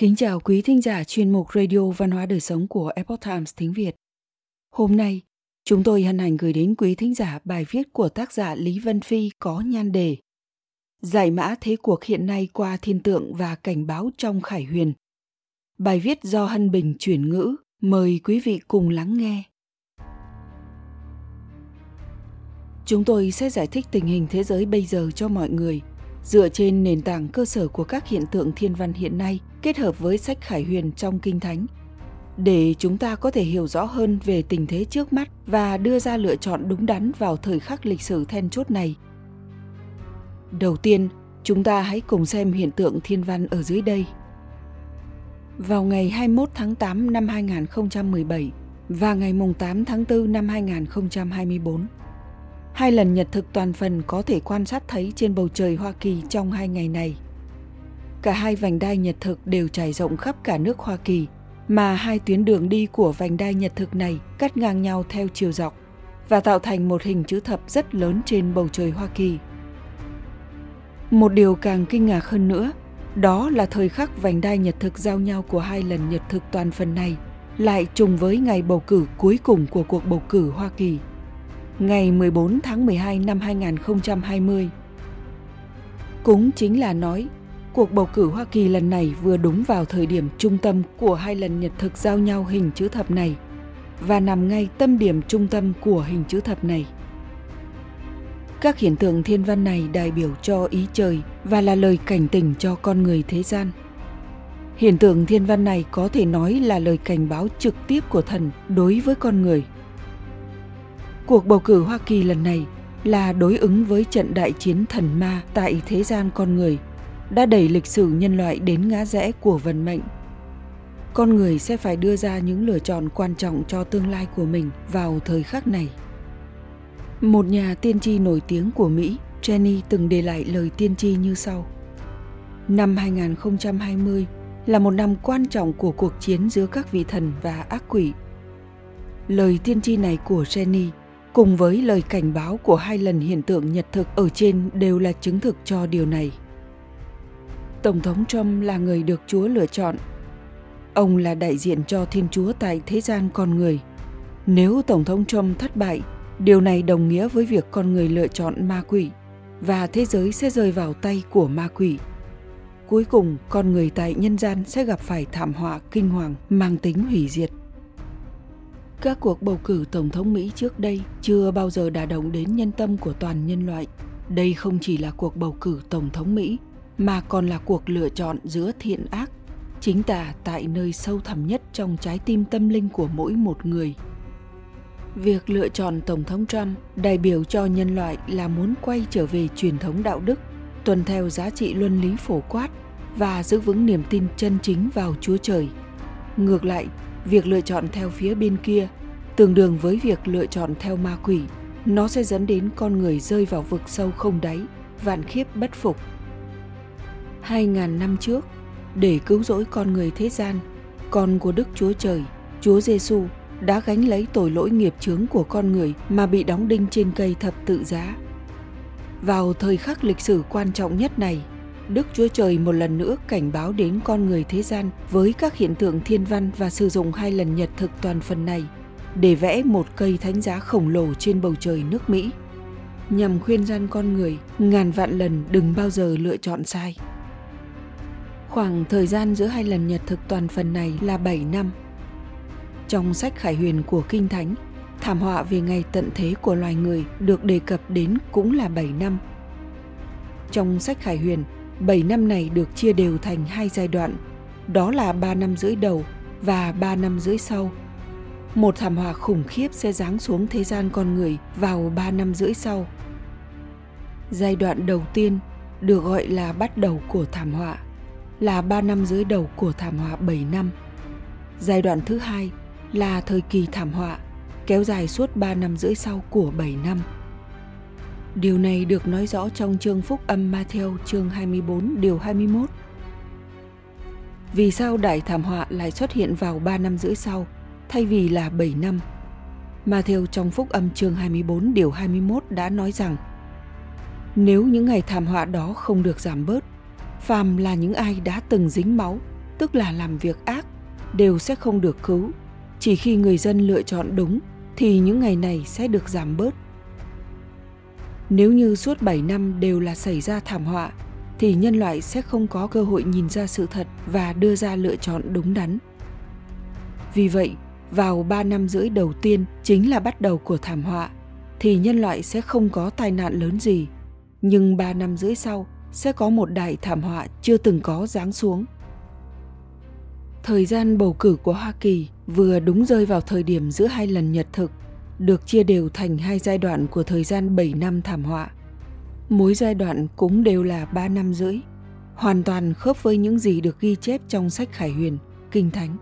Kính chào quý thính giả chuyên mục Radio Văn hóa Đời Sống của Epoch Times tiếng Việt. Hôm nay, chúng tôi hân hạnh gửi đến quý thính giả bài viết của tác giả Lý Vân Phi có nhan đề Giải mã thế cuộc hiện nay qua thiên tượng và cảnh báo trong khải huyền. Bài viết do Hân Bình chuyển ngữ, mời quý vị cùng lắng nghe. Chúng tôi sẽ giải thích tình hình thế giới bây giờ cho mọi người – dựa trên nền tảng cơ sở của các hiện tượng thiên văn hiện nay kết hợp với sách Khải Huyền trong Kinh Thánh để chúng ta có thể hiểu rõ hơn về tình thế trước mắt và đưa ra lựa chọn đúng đắn vào thời khắc lịch sử then chốt này. Đầu tiên, chúng ta hãy cùng xem hiện tượng thiên văn ở dưới đây. Vào ngày 21 tháng 8 năm 2017 và ngày 8 tháng 4 năm 2024, Hai lần nhật thực toàn phần có thể quan sát thấy trên bầu trời Hoa Kỳ trong hai ngày này. Cả hai vành đai nhật thực đều trải rộng khắp cả nước Hoa Kỳ, mà hai tuyến đường đi của vành đai nhật thực này cắt ngang nhau theo chiều dọc và tạo thành một hình chữ thập rất lớn trên bầu trời Hoa Kỳ. Một điều càng kinh ngạc hơn nữa, đó là thời khắc vành đai nhật thực giao nhau của hai lần nhật thực toàn phần này lại trùng với ngày bầu cử cuối cùng của cuộc bầu cử Hoa Kỳ ngày 14 tháng 12 năm 2020. Cũng chính là nói, cuộc bầu cử Hoa Kỳ lần này vừa đúng vào thời điểm trung tâm của hai lần nhật thực giao nhau hình chữ thập này và nằm ngay tâm điểm trung tâm của hình chữ thập này. Các hiện tượng thiên văn này đại biểu cho ý trời và là lời cảnh tỉnh cho con người thế gian. Hiện tượng thiên văn này có thể nói là lời cảnh báo trực tiếp của thần đối với con người – Cuộc bầu cử Hoa Kỳ lần này là đối ứng với trận đại chiến thần ma tại thế gian con người, đã đẩy lịch sử nhân loại đến ngã rẽ của vận mệnh. Con người sẽ phải đưa ra những lựa chọn quan trọng cho tương lai của mình vào thời khắc này. Một nhà tiên tri nổi tiếng của Mỹ, Jenny từng để lại lời tiên tri như sau. Năm 2020 là một năm quan trọng của cuộc chiến giữa các vị thần và ác quỷ. Lời tiên tri này của Jenny cùng với lời cảnh báo của hai lần hiện tượng nhật thực ở trên đều là chứng thực cho điều này. Tổng thống Trump là người được Chúa lựa chọn. Ông là đại diện cho Thiên Chúa tại thế gian con người. Nếu Tổng thống Trump thất bại, điều này đồng nghĩa với việc con người lựa chọn ma quỷ và thế giới sẽ rơi vào tay của ma quỷ. Cuối cùng, con người tại nhân gian sẽ gặp phải thảm họa kinh hoàng mang tính hủy diệt. Các cuộc bầu cử tổng thống Mỹ trước đây chưa bao giờ đả động đến nhân tâm của toàn nhân loại. Đây không chỉ là cuộc bầu cử tổng thống Mỹ mà còn là cuộc lựa chọn giữa thiện ác, chính tả tại nơi sâu thẳm nhất trong trái tim tâm linh của mỗi một người. Việc lựa chọn tổng thống Trump đại biểu cho nhân loại là muốn quay trở về truyền thống đạo đức, tuân theo giá trị luân lý phổ quát và giữ vững niềm tin chân chính vào Chúa Trời. Ngược lại, việc lựa chọn theo phía bên kia, tương đương với việc lựa chọn theo ma quỷ, nó sẽ dẫn đến con người rơi vào vực sâu không đáy, vạn khiếp bất phục. Hai ngàn năm trước, để cứu rỗi con người thế gian, con của đức chúa trời, chúa giêsu đã gánh lấy tội lỗi nghiệp chướng của con người mà bị đóng đinh trên cây thập tự giá. Vào thời khắc lịch sử quan trọng nhất này Đức Chúa Trời một lần nữa cảnh báo đến con người thế gian với các hiện tượng thiên văn và sử dụng hai lần nhật thực toàn phần này để vẽ một cây thánh giá khổng lồ trên bầu trời nước Mỹ nhằm khuyên gian con người ngàn vạn lần đừng bao giờ lựa chọn sai. Khoảng thời gian giữa hai lần nhật thực toàn phần này là 7 năm. Trong sách Khải Huyền của Kinh Thánh, thảm họa về ngày tận thế của loài người được đề cập đến cũng là 7 năm. Trong sách Khải Huyền, 7 năm này được chia đều thành hai giai đoạn, đó là 3 năm rưỡi đầu và 3 năm rưỡi sau. Một thảm họa khủng khiếp sẽ giáng xuống thế gian con người vào 3 năm rưỡi sau. Giai đoạn đầu tiên được gọi là bắt đầu của thảm họa, là 3 năm rưỡi đầu của thảm họa 7 năm. Giai đoạn thứ hai là thời kỳ thảm họa, kéo dài suốt 3 năm rưỡi sau của 7 năm. Điều này được nói rõ trong chương phúc âm Matthew chương 24 điều 21. Vì sao đại thảm họa lại xuất hiện vào 3 năm rưỡi sau, thay vì là 7 năm? Matthew trong phúc âm chương 24 điều 21 đã nói rằng nếu những ngày thảm họa đó không được giảm bớt, phàm là những ai đã từng dính máu tức là làm việc ác, đều sẽ không được cứu. Chỉ khi người dân lựa chọn đúng thì những ngày này sẽ được giảm bớt. Nếu như suốt 7 năm đều là xảy ra thảm họa thì nhân loại sẽ không có cơ hội nhìn ra sự thật và đưa ra lựa chọn đúng đắn. Vì vậy, vào 3 năm rưỡi đầu tiên chính là bắt đầu của thảm họa, thì nhân loại sẽ không có tai nạn lớn gì. Nhưng 3 năm rưỡi sau sẽ có một đại thảm họa chưa từng có giáng xuống. Thời gian bầu cử của Hoa Kỳ vừa đúng rơi vào thời điểm giữa hai lần nhật thực, được chia đều thành hai giai đoạn của thời gian 7 năm thảm họa. Mỗi giai đoạn cũng đều là 3 năm rưỡi, hoàn toàn khớp với những gì được ghi chép trong sách Khải Huyền, Kinh Thánh.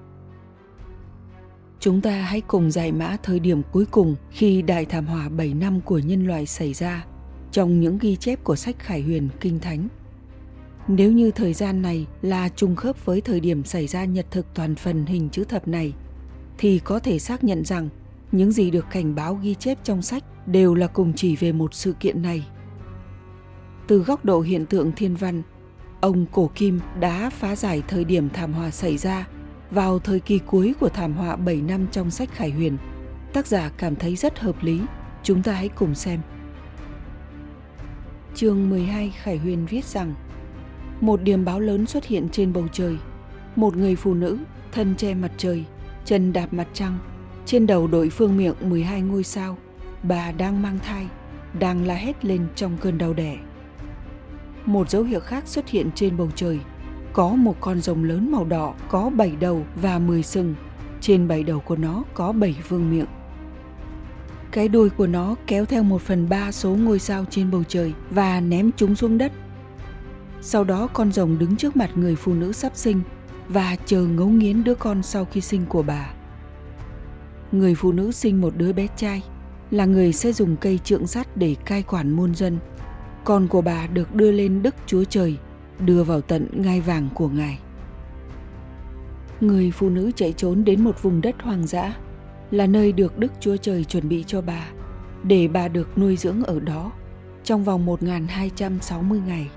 Chúng ta hãy cùng giải mã thời điểm cuối cùng khi đại thảm họa 7 năm của nhân loại xảy ra trong những ghi chép của sách Khải Huyền Kinh Thánh. Nếu như thời gian này là trùng khớp với thời điểm xảy ra nhật thực toàn phần hình chữ thập này, thì có thể xác nhận rằng những gì được cảnh báo ghi chép trong sách đều là cùng chỉ về một sự kiện này. Từ góc độ hiện tượng thiên văn, ông Cổ Kim đã phá giải thời điểm thảm họa xảy ra vào thời kỳ cuối của thảm họa 7 năm trong sách Khải Huyền. Tác giả cảm thấy rất hợp lý, chúng ta hãy cùng xem. Chương 12 Khải Huyền viết rằng Một điểm báo lớn xuất hiện trên bầu trời. Một người phụ nữ, thân che mặt trời, chân đạp mặt trăng, trên đầu đội phương miệng 12 ngôi sao. Bà đang mang thai, đang la hét lên trong cơn đau đẻ. Một dấu hiệu khác xuất hiện trên bầu trời. Có một con rồng lớn màu đỏ có 7 đầu và 10 sừng. Trên 7 đầu của nó có 7 vương miệng. Cái đuôi của nó kéo theo một phần ba số ngôi sao trên bầu trời và ném chúng xuống đất. Sau đó con rồng đứng trước mặt người phụ nữ sắp sinh và chờ ngấu nghiến đứa con sau khi sinh của bà. Người phụ nữ sinh một đứa bé trai, là người sẽ dùng cây trượng sắt để cai quản muôn dân. Con của bà được đưa lên Đức Chúa Trời, đưa vào tận ngai vàng của Ngài. Người phụ nữ chạy trốn đến một vùng đất hoang dã là nơi được Đức Chúa Trời chuẩn bị cho bà, để bà được nuôi dưỡng ở đó trong vòng 1260 ngày.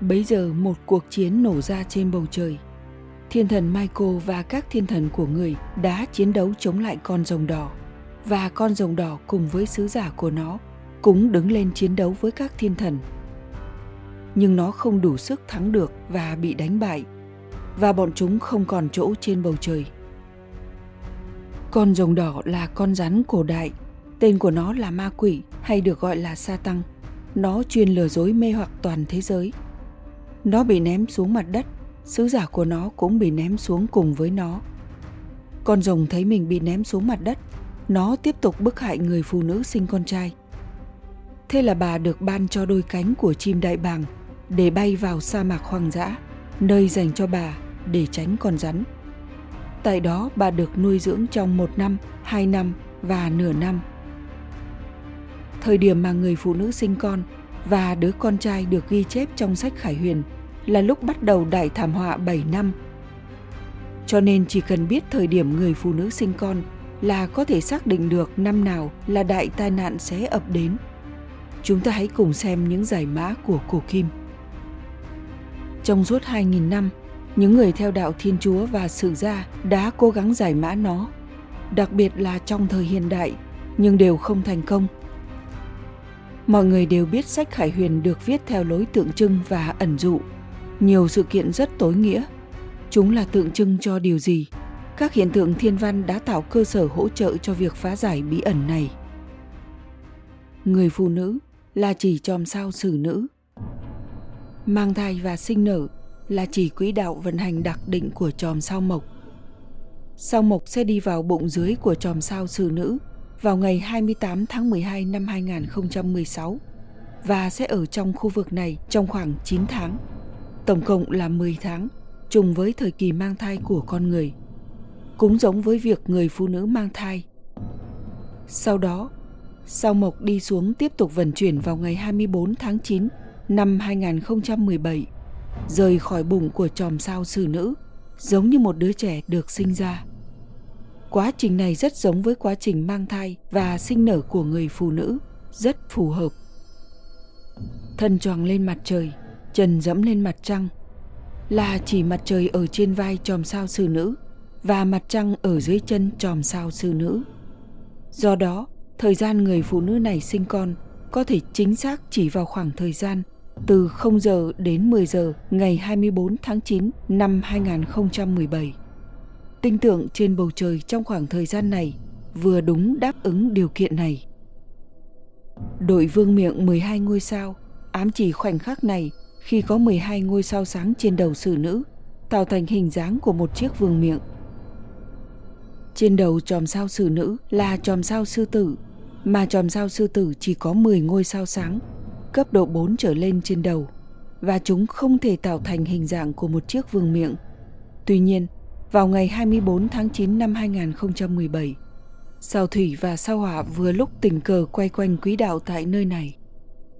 Bấy giờ một cuộc chiến nổ ra trên bầu trời. Thiên thần Michael và các thiên thần của người đã chiến đấu chống lại con rồng đỏ và con rồng đỏ cùng với sứ giả của nó cũng đứng lên chiến đấu với các thiên thần. Nhưng nó không đủ sức thắng được và bị đánh bại và bọn chúng không còn chỗ trên bầu trời. Con rồng đỏ là con rắn cổ đại, tên của nó là ma quỷ hay được gọi là sa tăng. Nó chuyên lừa dối mê hoặc toàn thế giới. Nó bị ném xuống mặt đất, sứ giả của nó cũng bị ném xuống cùng với nó. Con rồng thấy mình bị ném xuống mặt đất, nó tiếp tục bức hại người phụ nữ sinh con trai. Thế là bà được ban cho đôi cánh của chim đại bàng để bay vào sa mạc hoang dã, nơi dành cho bà để tránh con rắn. Tại đó bà được nuôi dưỡng trong một năm, hai năm và nửa năm. Thời điểm mà người phụ nữ sinh con và đứa con trai được ghi chép trong sách Khải Huyền là lúc bắt đầu đại thảm họa 7 năm. Cho nên chỉ cần biết thời điểm người phụ nữ sinh con là có thể xác định được năm nào là đại tai nạn sẽ ập đến. Chúng ta hãy cùng xem những giải mã của cổ kim. Trong suốt 2.000 năm, những người theo đạo Thiên Chúa và sử gia đã cố gắng giải mã nó, đặc biệt là trong thời hiện đại, nhưng đều không thành công. Mọi người đều biết sách Khải Huyền được viết theo lối tượng trưng và ẩn dụ. Nhiều sự kiện rất tối nghĩa. Chúng là tượng trưng cho điều gì? Các hiện tượng thiên văn đã tạo cơ sở hỗ trợ cho việc phá giải bí ẩn này. Người phụ nữ là chỉ chòm sao xử nữ. Mang thai và sinh nở là chỉ quỹ đạo vận hành đặc định của chòm sao mộc. Sao mộc sẽ đi vào bụng dưới của chòm sao xử nữ vào ngày 28 tháng 12 năm 2016 và sẽ ở trong khu vực này trong khoảng 9 tháng. Tổng cộng là 10 tháng, trùng với thời kỳ mang thai của con người. Cũng giống với việc người phụ nữ mang thai. Sau đó, sao mộc đi xuống tiếp tục vận chuyển vào ngày 24 tháng 9 năm 2017 rời khỏi bụng của chòm sao xử nữ, giống như một đứa trẻ được sinh ra. Quá trình này rất giống với quá trình mang thai và sinh nở của người phụ nữ, rất phù hợp. Thân choàng lên mặt trời, chân dẫm lên mặt trăng. là chỉ mặt trời ở trên vai chòm sao sư nữ và mặt trăng ở dưới chân chòm sao sư nữ. Do đó, thời gian người phụ nữ này sinh con có thể chính xác chỉ vào khoảng thời gian từ 0 giờ đến 10 giờ ngày 24 tháng 9 năm 2017. Tinh tượng trên bầu trời trong khoảng thời gian này vừa đúng đáp ứng điều kiện này. Đội vương miệng 12 ngôi sao ám chỉ khoảnh khắc này khi có 12 ngôi sao sáng trên đầu xử nữ tạo thành hình dáng của một chiếc vương miệng. Trên đầu chòm sao xử nữ là chòm sao sư tử, mà chòm sao sư tử chỉ có 10 ngôi sao sáng, cấp độ 4 trở lên trên đầu, và chúng không thể tạo thành hình dạng của một chiếc vương miệng. Tuy nhiên, vào ngày 24 tháng 9 năm 2017, sao thủy và sao hỏa vừa lúc tình cờ quay quanh quỹ đạo tại nơi này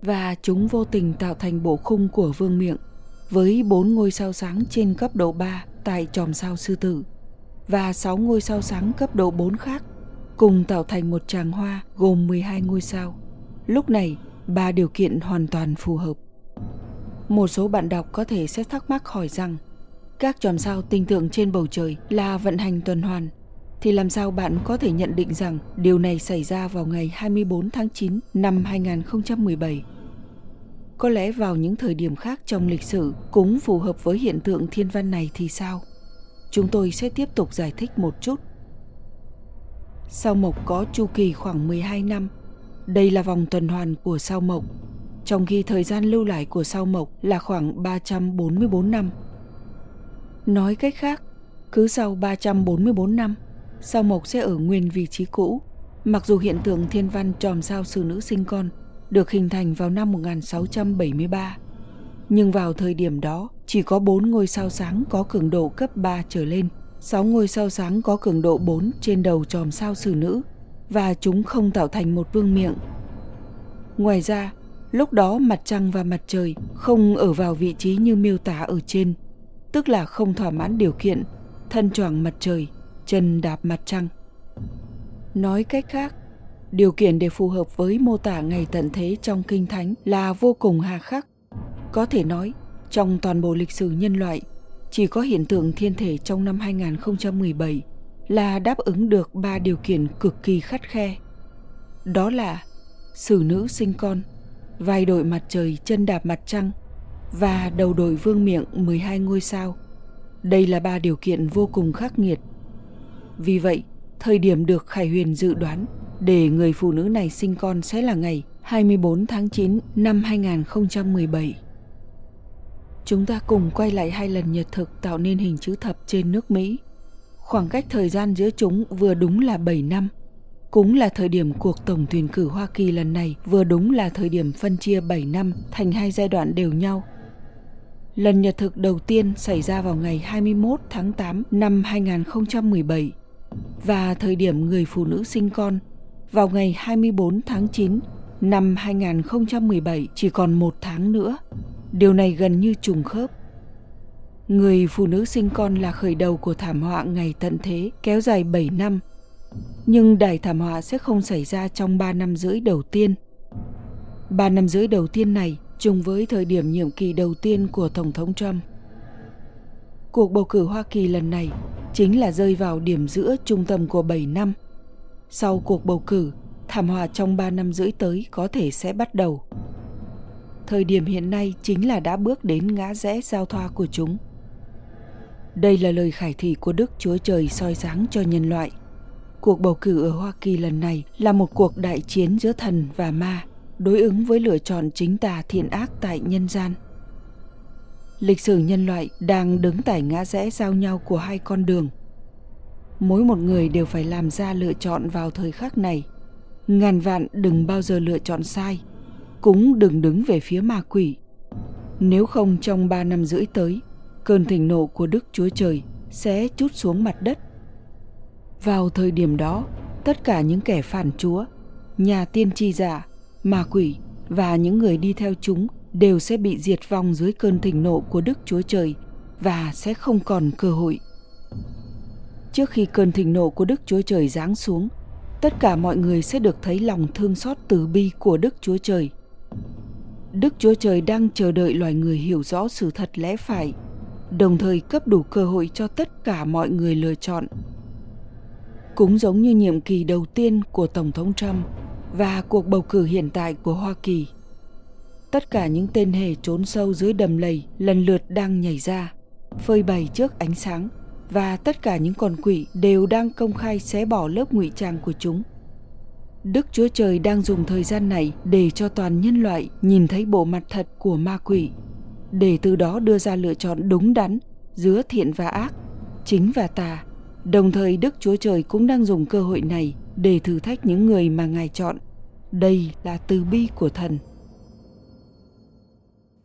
và chúng vô tình tạo thành bộ khung của vương miệng với bốn ngôi sao sáng trên cấp độ 3 tại chòm sao sư tử và 6 ngôi sao sáng cấp độ 4 khác cùng tạo thành một tràng hoa gồm 12 ngôi sao. Lúc này, ba điều kiện hoàn toàn phù hợp. Một số bạn đọc có thể sẽ thắc mắc hỏi rằng các chòm sao tinh tượng trên bầu trời là vận hành tuần hoàn thì làm sao bạn có thể nhận định rằng điều này xảy ra vào ngày 24 tháng 9 năm 2017? Có lẽ vào những thời điểm khác trong lịch sử cũng phù hợp với hiện tượng thiên văn này thì sao? Chúng tôi sẽ tiếp tục giải thích một chút. Sao mộc có chu kỳ khoảng 12 năm. Đây là vòng tuần hoàn của sao mộc, trong khi thời gian lưu lại của sao mộc là khoảng 344 năm. Nói cách khác, cứ sau 344 năm, sao mộc sẽ ở nguyên vị trí cũ. Mặc dù hiện tượng thiên văn tròm sao sư nữ sinh con được hình thành vào năm 1673, nhưng vào thời điểm đó chỉ có 4 ngôi sao sáng có cường độ cấp 3 trở lên, 6 ngôi sao sáng có cường độ 4 trên đầu tròm sao sư nữ và chúng không tạo thành một vương miệng. Ngoài ra, lúc đó mặt trăng và mặt trời không ở vào vị trí như miêu tả ở trên, tức là không thỏa mãn điều kiện thân choàng mặt trời chân đạp mặt trăng. Nói cách khác, điều kiện để phù hợp với mô tả ngày tận thế trong kinh thánh là vô cùng hà khắc. Có thể nói, trong toàn bộ lịch sử nhân loại, chỉ có hiện tượng thiên thể trong năm 2017 là đáp ứng được ba điều kiện cực kỳ khắt khe. Đó là xử nữ sinh con, vai đội mặt trời chân đạp mặt trăng và đầu đội vương miệng 12 ngôi sao. Đây là ba điều kiện vô cùng khắc nghiệt vì vậy, thời điểm được Khải Huyền dự đoán để người phụ nữ này sinh con sẽ là ngày 24 tháng 9 năm 2017. Chúng ta cùng quay lại hai lần nhật thực tạo nên hình chữ thập trên nước Mỹ. Khoảng cách thời gian giữa chúng vừa đúng là 7 năm. Cũng là thời điểm cuộc tổng tuyển cử Hoa Kỳ lần này vừa đúng là thời điểm phân chia 7 năm thành hai giai đoạn đều nhau. Lần nhật thực đầu tiên xảy ra vào ngày 21 tháng 8 năm 2017 và thời điểm người phụ nữ sinh con, vào ngày 24 tháng 9 năm 2017 chỉ còn một tháng nữa. Điều này gần như trùng khớp. Người phụ nữ sinh con là khởi đầu của thảm họa ngày tận thế, kéo dài 7 năm. Nhưng đại thảm họa sẽ không xảy ra trong 3 năm rưỡi đầu tiên. 3 năm rưỡi đầu tiên này, trùng với thời điểm nhiệm kỳ đầu tiên của Tổng thống Trump. Cuộc bầu cử Hoa Kỳ lần này chính là rơi vào điểm giữa trung tâm của 7 năm. Sau cuộc bầu cử, thảm họa trong 3 năm rưỡi tới có thể sẽ bắt đầu. Thời điểm hiện nay chính là đã bước đến ngã rẽ giao thoa của chúng. Đây là lời khải thị của Đức Chúa Trời soi sáng cho nhân loại. Cuộc bầu cử ở Hoa Kỳ lần này là một cuộc đại chiến giữa thần và ma, đối ứng với lựa chọn chính tà thiện ác tại nhân gian lịch sử nhân loại đang đứng tại ngã rẽ giao nhau của hai con đường. Mỗi một người đều phải làm ra lựa chọn vào thời khắc này. Ngàn vạn đừng bao giờ lựa chọn sai, cũng đừng đứng về phía ma quỷ. Nếu không trong ba năm rưỡi tới, cơn thịnh nộ của Đức Chúa Trời sẽ chút xuống mặt đất. Vào thời điểm đó, tất cả những kẻ phản Chúa, nhà tiên tri giả, ma quỷ và những người đi theo chúng đều sẽ bị diệt vong dưới cơn thịnh nộ của Đức Chúa Trời và sẽ không còn cơ hội. Trước khi cơn thịnh nộ của Đức Chúa Trời giáng xuống, tất cả mọi người sẽ được thấy lòng thương xót từ bi của Đức Chúa Trời. Đức Chúa Trời đang chờ đợi loài người hiểu rõ sự thật lẽ phải đồng thời cấp đủ cơ hội cho tất cả mọi người lựa chọn. Cũng giống như nhiệm kỳ đầu tiên của Tổng thống Trump và cuộc bầu cử hiện tại của Hoa Kỳ. Tất cả những tên hề trốn sâu dưới đầm lầy lần lượt đang nhảy ra, phơi bày trước ánh sáng và tất cả những con quỷ đều đang công khai xé bỏ lớp ngụy trang của chúng. Đức Chúa Trời đang dùng thời gian này để cho toàn nhân loại nhìn thấy bộ mặt thật của ma quỷ, để từ đó đưa ra lựa chọn đúng đắn giữa thiện và ác, chính và tà. Đồng thời Đức Chúa Trời cũng đang dùng cơ hội này để thử thách những người mà Ngài chọn. Đây là từ bi của thần.